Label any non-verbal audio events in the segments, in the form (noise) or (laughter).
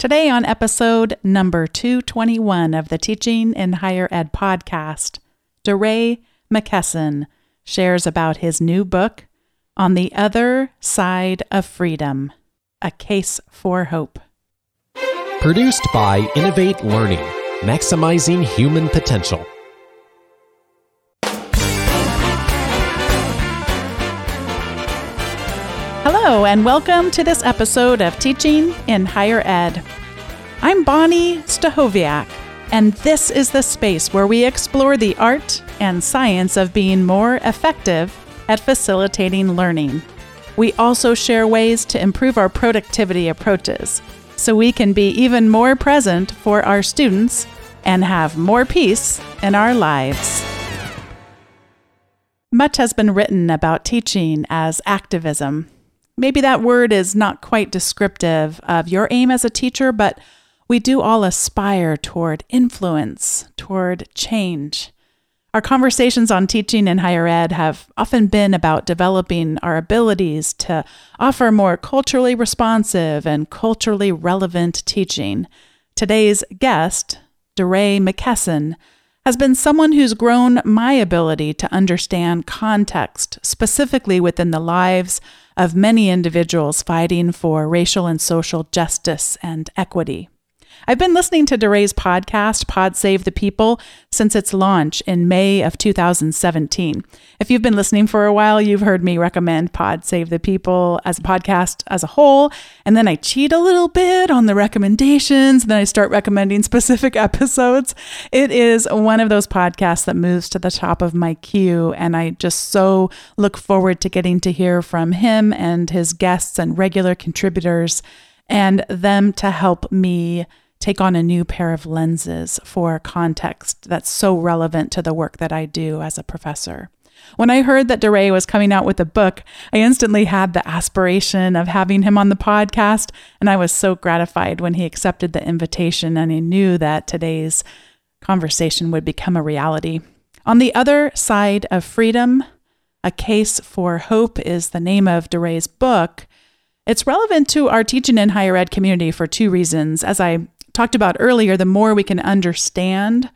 Today, on episode number 221 of the Teaching in Higher Ed podcast, DeRay McKesson shares about his new book, On the Other Side of Freedom A Case for Hope. Produced by Innovate Learning, maximizing human potential. Hello, and welcome to this episode of Teaching in Higher Ed. I'm Bonni Stachowiak, and this is the space where we explore the art and science of being more effective at facilitating learning. We also share ways to improve our productivity approaches so we can be even more present for our students and have more peace in our lives. Much has been written about teaching as activism. Maybe that word is not quite descriptive of your aim as a teacher, but we do all aspire toward influence, toward change. Our conversations on teaching in higher ed have often been about developing our abilities to offer more culturally responsive and culturally relevant teaching. Today's guest, DeRay McKesson, has been someone who's grown my ability to understand context, specifically within the lives of many individuals fighting for racial and social justice and equity. I've been listening to DeRay's podcast, Pod Save the People, since its launch in May of 2017. If you've been listening for a while, you've heard me recommend Pod Save the People as a podcast as a whole. And then I cheat a little bit on the recommendations. Then I start recommending specific (laughs) episodes. It is one of those podcasts that moves to the top of my queue. And I just so look forward to getting to hear from him and his guests and regular contributors and them to help me take on a new pair of lenses for context that's so relevant to the work that I do as a professor. When I heard that DeRay was coming out with a book, I instantly had the aspiration of having him on the podcast, and I was so gratified when he accepted the invitation and I knew that today's conversation would become a reality. On the other side of freedom, A Case for Hope is the name of DeRay's book. It's relevant to our teaching in higher ed community for two reasons. As I talked about earlier, the more we can understand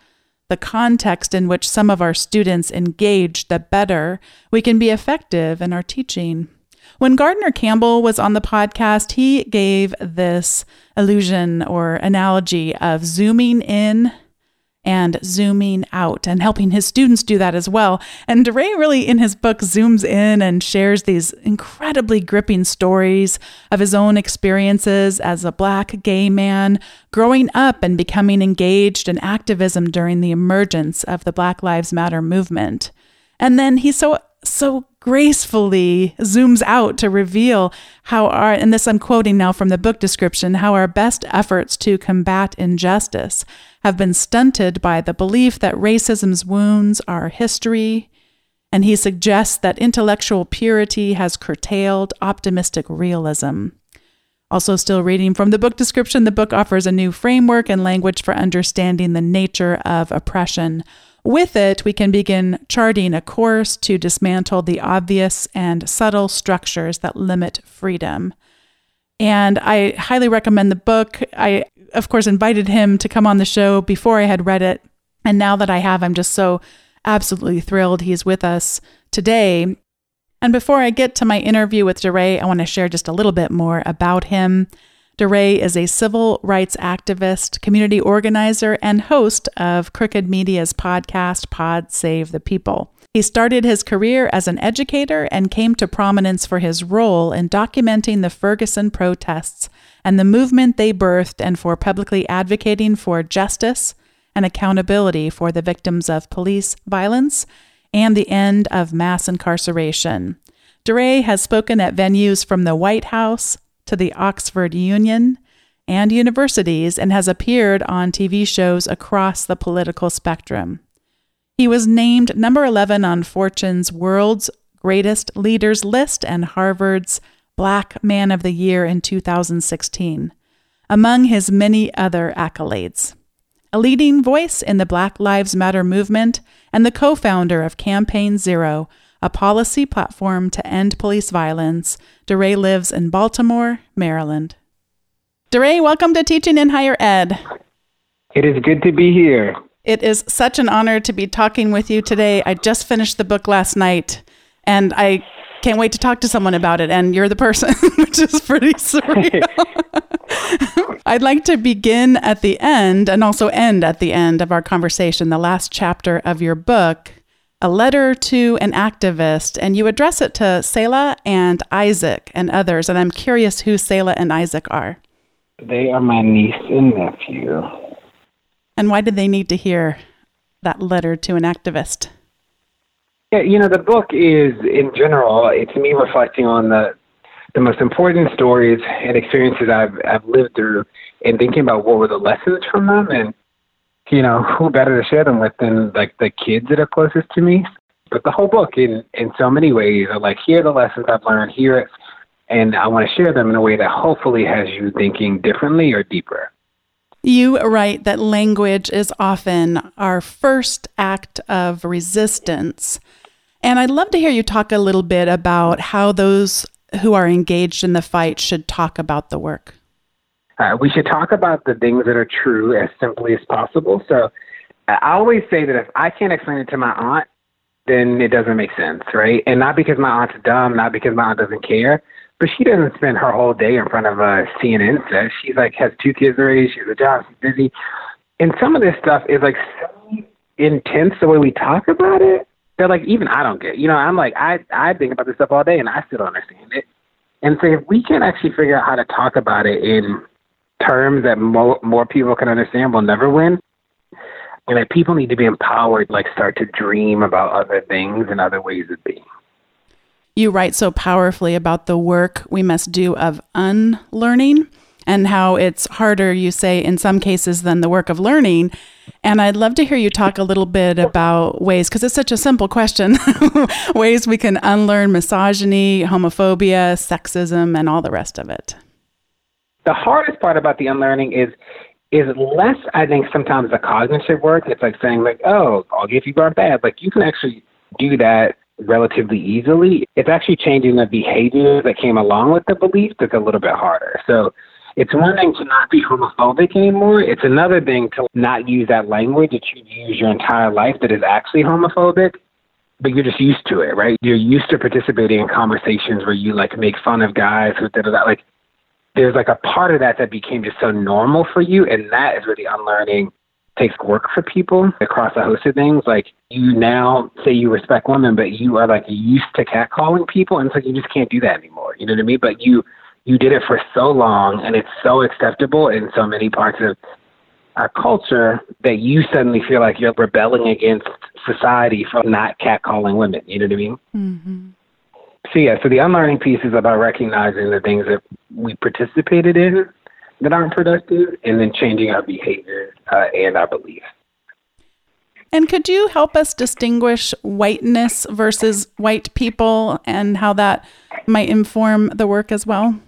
the context in which some of our students engage, the better we can be effective in our teaching. When Gardner Campbell was on the podcast, he gave this illusion or analogy of zooming in and zooming out and helping his students do that as well. And DeRay really in his book zooms in and shares these incredibly gripping stories of his own experiences as a black gay man growing up and becoming engaged in activism during the emergence of the Black Lives Matter movement. And then he so so gracefully zooms out to reveal how our, and this I'm quoting now from the book description, how our best efforts to combat injustice have been stunted by the belief that racism's wounds are history. And he suggests that intellectual purity has curtailed optimistic realism. Also, still reading from the book description, the book offers a new framework and language for understanding the nature of oppression with it, we can begin charting a course to dismantle the obvious and subtle structures that limit freedom. And I highly recommend the book. I, of course, invited him to come on the show before I had read it. And now that I have, I'm just so absolutely thrilled he's with us today. And before I get to my interview with DeRay, I want to share just a little bit more about him. DeRay is a civil rights activist, community organizer, and host of Crooked Media's podcast, Pod Save the People. He started his career as an educator and came to prominence for his role in documenting the Ferguson protests and the movement they birthed and for publicly advocating for justice and accountability for the victims of police violence and the end of mass incarceration. DeRay has spoken at venues from the White House, to the Oxford Union and universities and has appeared on TV shows across the political spectrum. He was named number 11 on Fortune's World's Greatest Leaders list and Harvard's Black Man of the Year in 2016, among his many other accolades. A leading voice in the Black Lives Matter movement and the co founder of Campaign Zero, a policy platform to end police violence, DeRay lives in Baltimore, Maryland. DeRay, welcome to Teaching in Higher Ed. It is good to be here. It is such an honor to be talking with you today. I just finished the book last night and I can't wait to talk to someone about it. And you're the person, (laughs) which is pretty (laughs) surreal. I'd like to begin at the end and also end at the end of our conversation, the last chapter of your book, A Letter to an Activist. And you address it to Selah and Isaac and others. And I'm curious who Selah and Isaac are. They are my niece and nephew. And why did they need to hear that letter to an activist? Yeah, you know, the book is, in general, it's me reflecting on the the most important stories and experiences I've I've lived through, and thinking about what were the lessons from them, and you know, (laughs) who better to share them with than like the kids that are closest to me. But the whole book, in in so many ways, are like here are the lessons I've learned, here, and I want to share them in a way that hopefully has you thinking differently or deeper. You write that language is often our first act of resistance. And I'd love to hear you talk a little bit about how those who are engaged in the fight should talk about the work. Uh, we should talk about the things that are true as simply as possible. So I always say that if I can't explain it to my aunt, then it doesn't make sense, right? And not because my aunt's dumb, not because my aunt doesn't care, but she doesn't spend her whole day in front of a CNN set. She's like has two kids already. She has a job. She's busy, and some of this stuff is like so intense the way we talk about it. They're like even I don't get. You know, I'm like I I think about this stuff all day and I still don't understand it. And so if we can actually figure out how to talk about it in terms that mo- more people can understand, we'll never win. And that people need to be empowered, like start to dream about other things and other ways of being. You write so powerfully about the work we must do of unlearning and how it's harder, you say, in some cases than the work of learning. And I'd love to hear you talk a little bit about ways, because it's such a simple question (laughs) ways we can unlearn misogyny, homophobia, sexism, and all the rest of it. The hardest part about the unlearning is is less, I think, sometimes the cognitive work. It's like saying, like, oh, I'll give you are bad. Like, you can actually do that relatively easily. It's actually changing the behavior that came along with the belief that's a little bit harder. So it's one thing to not be homophobic anymore. It's another thing to not use that language that you use your entire life that is actually homophobic, but you're just used to it, right? You're used to participating in conversations where you like make fun of guys who did that. Like there's like a part of that that became just so normal for you, and that is really unlearning takes work for people across a host of things. Like you now say you respect women, but you are like used to catcalling people, and so you just can't do that anymore. You know what I mean? But you you did it for so long, and it's so acceptable in so many parts of our culture that you suddenly feel like you're rebelling against society for not catcalling women. You know what I mean? Mm-hmm. So yeah, so the unlearning piece is about recognizing the things that we participated in that aren't productive, and then changing our behavior uh, and our beliefs. And could you help us distinguish whiteness versus white people and how that might inform the work as well?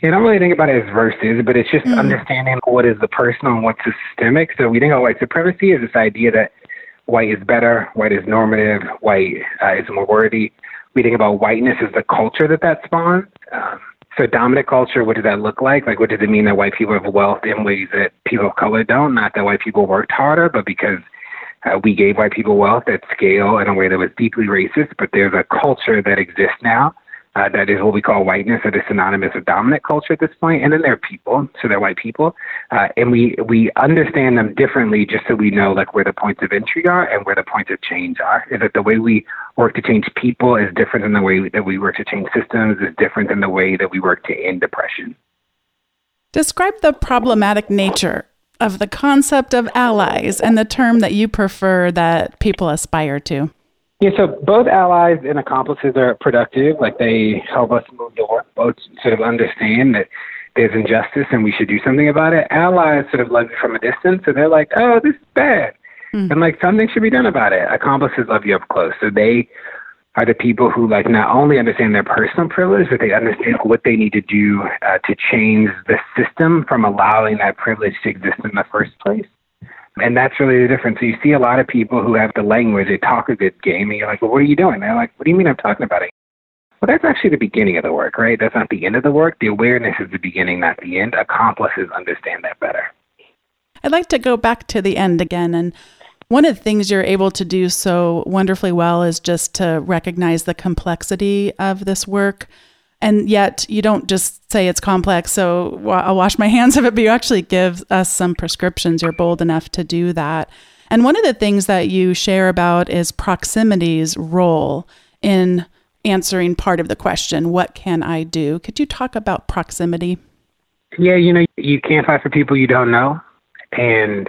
Yeah, I don't really think about it as versus, but it's just mm. understanding what is the personal and what's the systemic. So we think of white supremacy as this idea that white is better, white is normative, white uh, is more worthy. We think about whiteness as the culture that that spawns. Um, so dominant culture, what does that look like? Like, what does it mean that white people have wealth in ways that people of color don't? Not that white people worked harder, but because uh, we gave white people wealth at scale in a way that was deeply racist. But there's a culture that exists now uh, that is what we call whiteness, that is synonymous with dominant culture at this point. And then there are people, so they're white people, uh, and we we understand them differently, just so we know like where the points of entry are and where the points of change are. Is that the way we work to change people is different than the way that we work to change systems is different than the way that we work to end depression. Describe the problematic nature of the concept of allies and the term that you prefer that people aspire to. Yeah, so both allies and accomplices are productive. Like they help us move the work. Both sort of understand that there's injustice and we should do something about it. Allies sort of love you from a distance, and they're like, "Oh, this is bad," mm. and like something should be done about it. Accomplices love you up close, so they are the people who like not only understand their personal privilege, but they understand what they need to do uh, to change the system from allowing that privilege to exist in the first place. And that's really the difference. So you see a lot of people who have the language, they talk a good game, and you're like, well, what are you doing? They're like, what do you mean I'm talking about it? well, that's actually the beginning of the work, right? That's not the end of the work. The awareness is the beginning, not the end. Accomplices understand that better. I'd like to go back to the end again. And one of the things you're able to do so wonderfully well is just to recognize the complexity of this work. And yet, you don't just say it's complex, so I'll wash my (laughs) hands of it, but you actually give us some prescriptions. You're bold enough to do that. And one of the things that you share about is proximity's role in answering part of the question what can I do? Could you talk about proximity? Yeah, you know, you can't fight for people you don't know, and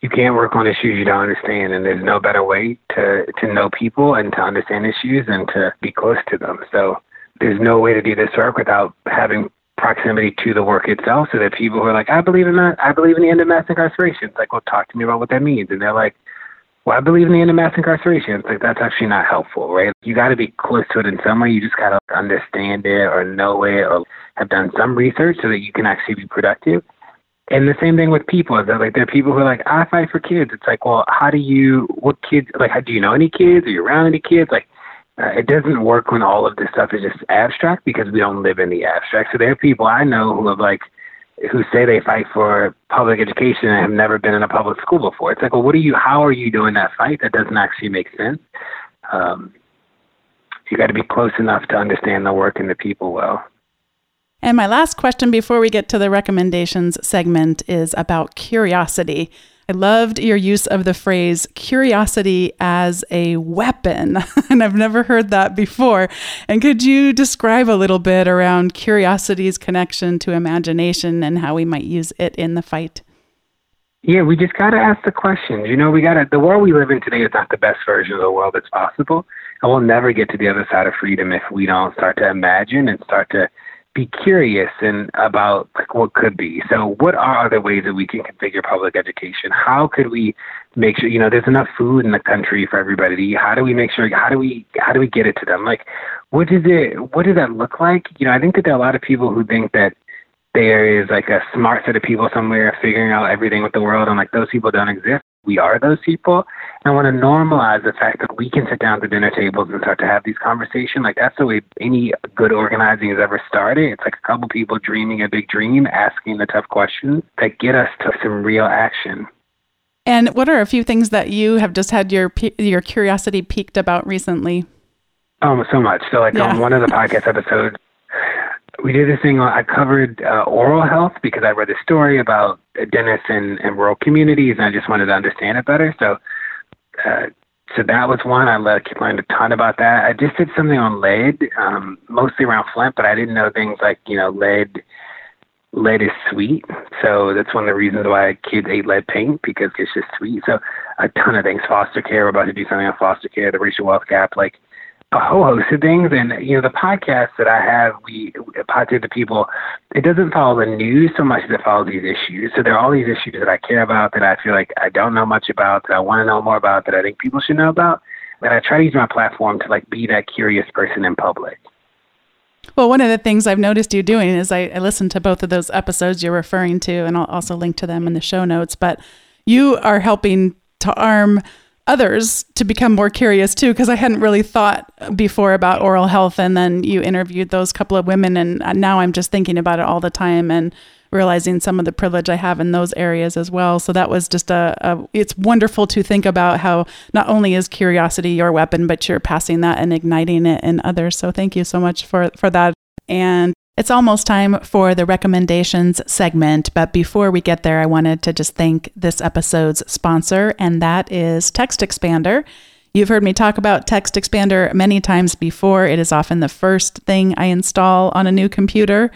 you can't work on issues you don't understand. And there's no better way to, to know people and to understand issues and to be close to them. So there's no way to do this work without having proximity to the work itself so that people who are like, I believe in that, I believe in the end of mass incarceration. It's like, well, talk to me about what that means. And they're like, well, I believe in the end of mass incarceration. It's like, that's actually not helpful, right? You got to be close to it in some way. You just got to understand it or know it or have done some research so that you can actually be productive. And the same thing with people. is that like, there are people who are like, I fight for kids. It's like, well, how do you, what kids, like, how, do you know any kids? Are you around any kids? Like, uh, it doesn't work when all of this stuff is just abstract because we don't live in the abstract. So there are people I know who have like who say they fight for public education and have never been in a public school before. It's like, well, what are you? How are you doing that fight? That doesn't actually make sense. Um, you got to be close enough to understand the work and the people well. And my last question before we get to the recommendations segment is about curiosity. I loved your use of the phrase curiosity as a weapon, (laughs) and I've never heard that before. And could you describe a little bit around curiosity's connection to imagination and how we might use it in the fight? Yeah, we just got to ask the questions. You know, we got to, the world we live in today is not the best version of the world that's possible. And we'll never get to the other side of freedom if we don't start to imagine and start to be curious and about like what could be. So, what are other ways that we can configure public education? How could we make sure you know there's enough food in the country for everybody to eat? How do we make sure? How do we how do we get it to them? Like, what does it? What does that look like? You know, I think that there are a lot of people who think that there is like a smart set of people somewhere figuring out everything with the world, and like those people don't exist. We are those people. And I want to normalize the fact that we can sit down at the dinner tables and start to have these conversations. Like that's the way any good organizing has ever started. It's like a couple people dreaming a big dream, asking the tough questions that get us to some real action. And what are a few things that you have just had your your curiosity piqued about recently? Um, so much. So, like yeah. on one of the podcast episodes, we did this thing. I covered uh, oral health because I read a story about dentists in, in rural communities, and I just wanted to understand it better. So, uh, so that was one. I learned, a ton about that. I just did something on lead, um, mostly around Flint, but I didn't know things like you know lead. Lead is sweet, so that's one of the reasons why kids ate lead paint because it's just sweet. So a ton of things. Foster care. We're about to do something on foster care, the racial wealth gap, like a whole host of things. And you know, the podcast that I have, we podcast to people. It doesn't follow the news so much as it follows these issues. So there are all these issues that I care about that I feel like I don't know much about that I want to know more about that I think people should know about. And I try to use my platform to like be that curious person in public. Well, one of the things I've noticed you doing is I, I listened to both of those episodes you're referring to, and I'll also link to them in the show notes. But you are helping to arm others to become more curious too because i hadn't really thought before about oral health and then you interviewed those couple of women and now i'm just thinking about it all the time and realizing some of the privilege i have in those areas as well. So that was just a, a it's wonderful to think about how not only is curiosity your weapon but you're passing that and igniting it in others. So thank you so much for for that. And it's almost time for the recommendations segment, but before we get there, I wanted to just thank this episode's sponsor, and that is TextExpander. You've heard me talk about TextExpander many times before. It is often the first thing I install on a new computer.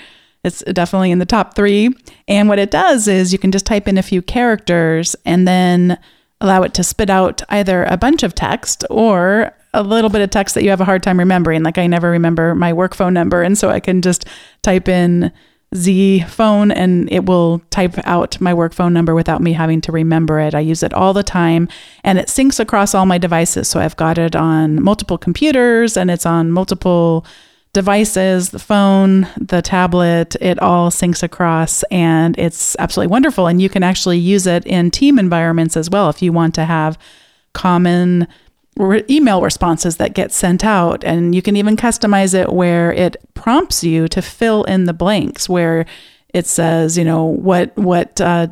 It's definitely in the top three. And what it does is you can just type in a few characters and then allow it to spit out either a bunch of text or a little bit of text that you have a hard time remembering. Like I never remember my work phone number. And so I can just type in Z phone and it will type out my work phone number without me having to remember it. I use it all the time and it syncs across all my devices. So I've got it on multiple computers and it's on multiple devices, the phone, the tablet, it all syncs across and it's absolutely wonderful. And you can actually use it in team environments as well if you want to have common re- email responses that get sent out. And you can even customize it where it prompts you to fill in the blanks, where it says, you know, what, what, uh,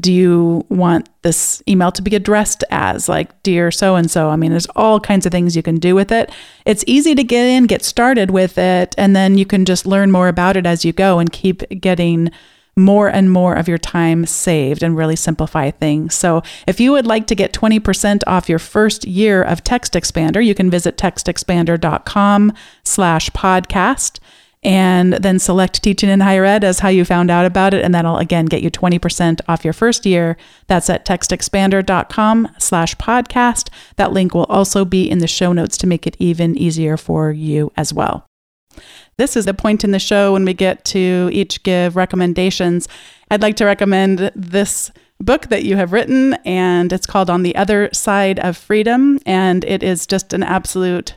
do you want this email to be addressed as like dear so and so i mean there's all kinds of things you can do with it it's easy to get in get started with it and then you can just learn more about it as you go and keep getting more and more of your time saved and really simplify things. So, if you would like to get 20% off your first year of TextExpander, you can visit textexpander.com slash podcast and then select teaching in higher ed as how you found out about it. And that'll again get you 20% off your first year. That's at textexpander.com slash podcast. That link will also be in the show notes to make it even easier for you as well this is the point in the show when we get to each give recommendations. I'd like to recommend this book that you have written, and it's called On the Other Side of Freedom. And it is just an absolute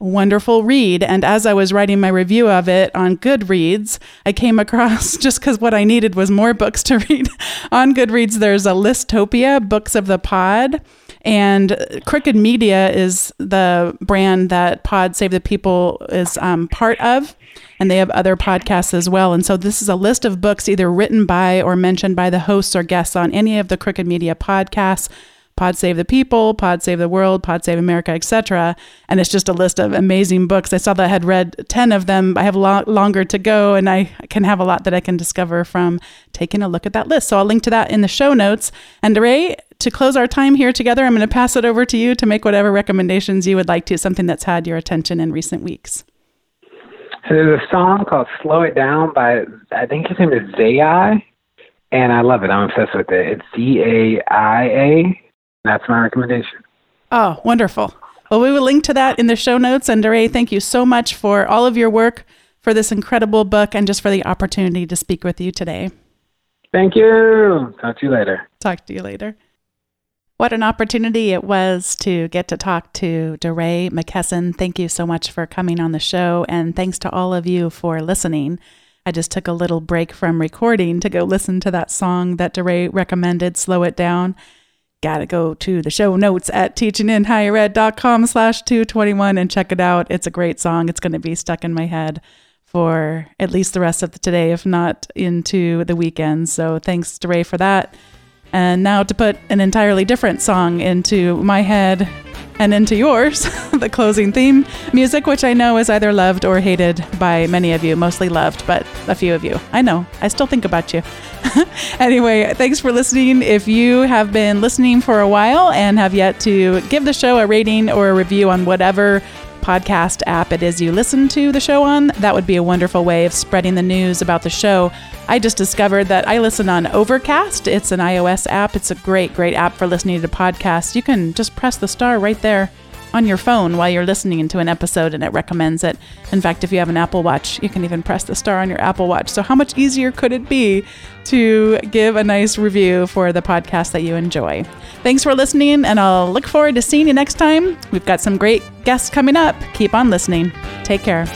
wonderful read. And as I was writing my review of it on Goodreads, I came across (laughs) just because what I needed was more books to (laughs) read. on Goodreads, there's a Listopia, Books of the Pod. And Crooked Media is the brand that Pod Save the People is um, part of. And they have other podcasts as well. And so this is a list of books either written by or mentioned by the hosts or guests on any of the Crooked Media podcasts. Pod Save the People, Pod Save the World, Pod Save America, etc. And it's just a list of amazing books. I saw that I had read 10 of them. I have a lot longer to go, and I can have a lot that I can discover from taking a look at that list. So I'll link to that in the show notes. And Ray, to close our time here together, I'm going to pass it over to you to make whatever recommendations you would like to, something that's had your attention in recent weeks. There's a song called Slow It Down by, I think his name is Zai, and I love it. I'm obsessed with it. It's Z A I A. That's my recommendation. Oh, wonderful. Well, we will link to that in the show notes. And Ray, thank you so much for all of your work for this incredible book and just for the opportunity to speak with you today. Thank you. Talk to you later. Talk to you later. What an opportunity it was to get to talk to DeRay McKesson. Thank you so much for coming on the show, and thanks to all of you for listening. I just took a little break from recording to go listen to that song that DeRay recommended, Slow It Down. Gotta go to the show notes at teachinginhighered.com slash 221 and check it out. It's a great song. It's going to be stuck in my head for at least the rest of the today, if not into the weekend. So thanks, DeRay, for that. And now to put an entirely different song into my head and into yours, (laughs) the closing theme music, which I know is either loved or hated by many of you, mostly loved, but a few of you. I know, I still think about you. (laughs) anyway, thanks for listening. If you have been listening for a while and have yet to give the show a rating or a review on whatever podcast app it is you listen to the show on, that would be a wonderful way of spreading the news about the show. I just discovered that I listen on Overcast. It's an iOS app. It's a great, great app for listening to podcasts. You can just press the star right there on your phone while you're listening to an episode and it recommends it. In fact, if you have an Apple Watch, you can even press the star on your Apple Watch. So, how much easier could it be to give a nice review for the podcast that you enjoy? Thanks for listening, and I'll look forward to seeing you next time. We've got some great guests coming up. Keep on listening. Take care.